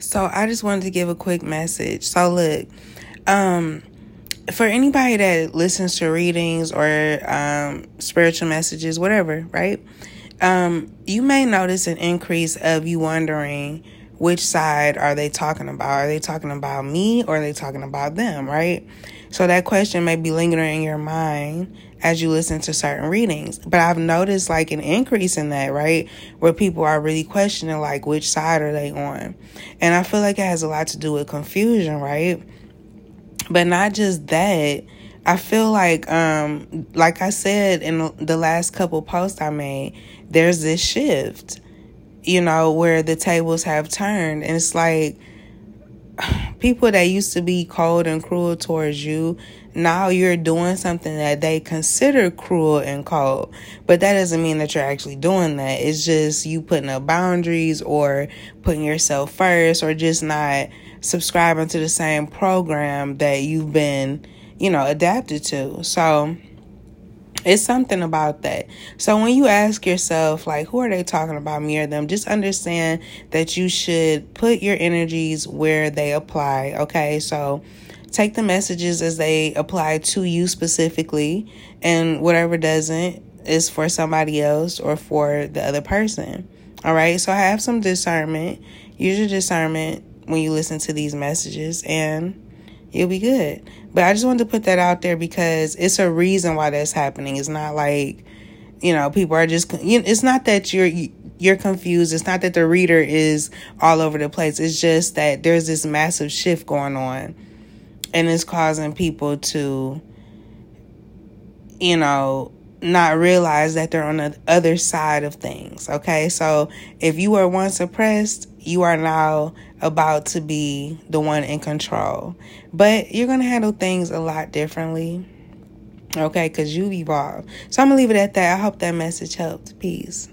So I just wanted to give a quick message. So look, um, for anybody that listens to readings or um, spiritual messages, whatever, right? Um, you may notice an increase of you wondering which side are they talking about? Are they talking about me or are they talking about them, right? So that question may be lingering in your mind as you listen to certain readings. But I've noticed like an increase in that, right? Where people are really questioning like which side are they on. And I feel like it has a lot to do with confusion, right? But not just that. I feel like um like I said in the last couple posts I made, there's this shift, you know, where the tables have turned and it's like people that used to be cold and cruel towards you, now you're doing something that they consider cruel and cold. But that doesn't mean that you're actually doing that. It's just you putting up boundaries or putting yourself first or just not subscribing to the same program that you've been, you know, adapted to. So, it's something about that. So when you ask yourself, like, who are they talking about, me or them, just understand that you should put your energies where they apply. Okay. So take the messages as they apply to you specifically, and whatever doesn't is for somebody else or for the other person. All right. So have some discernment. Use your discernment when you listen to these messages and you'll be good. But I just wanted to put that out there because it's a reason why that's happening. It's not like, you know, people are just, you know, it's not that you're, you're confused. It's not that the reader is all over the place. It's just that there's this massive shift going on and it's causing people to, you know, not realize that they're on the other side of things. Okay. So if you were once oppressed, you are now about to be the one in control. But you're going to handle things a lot differently. Okay. Because you've evolved. So I'm going to leave it at that. I hope that message helped. Peace.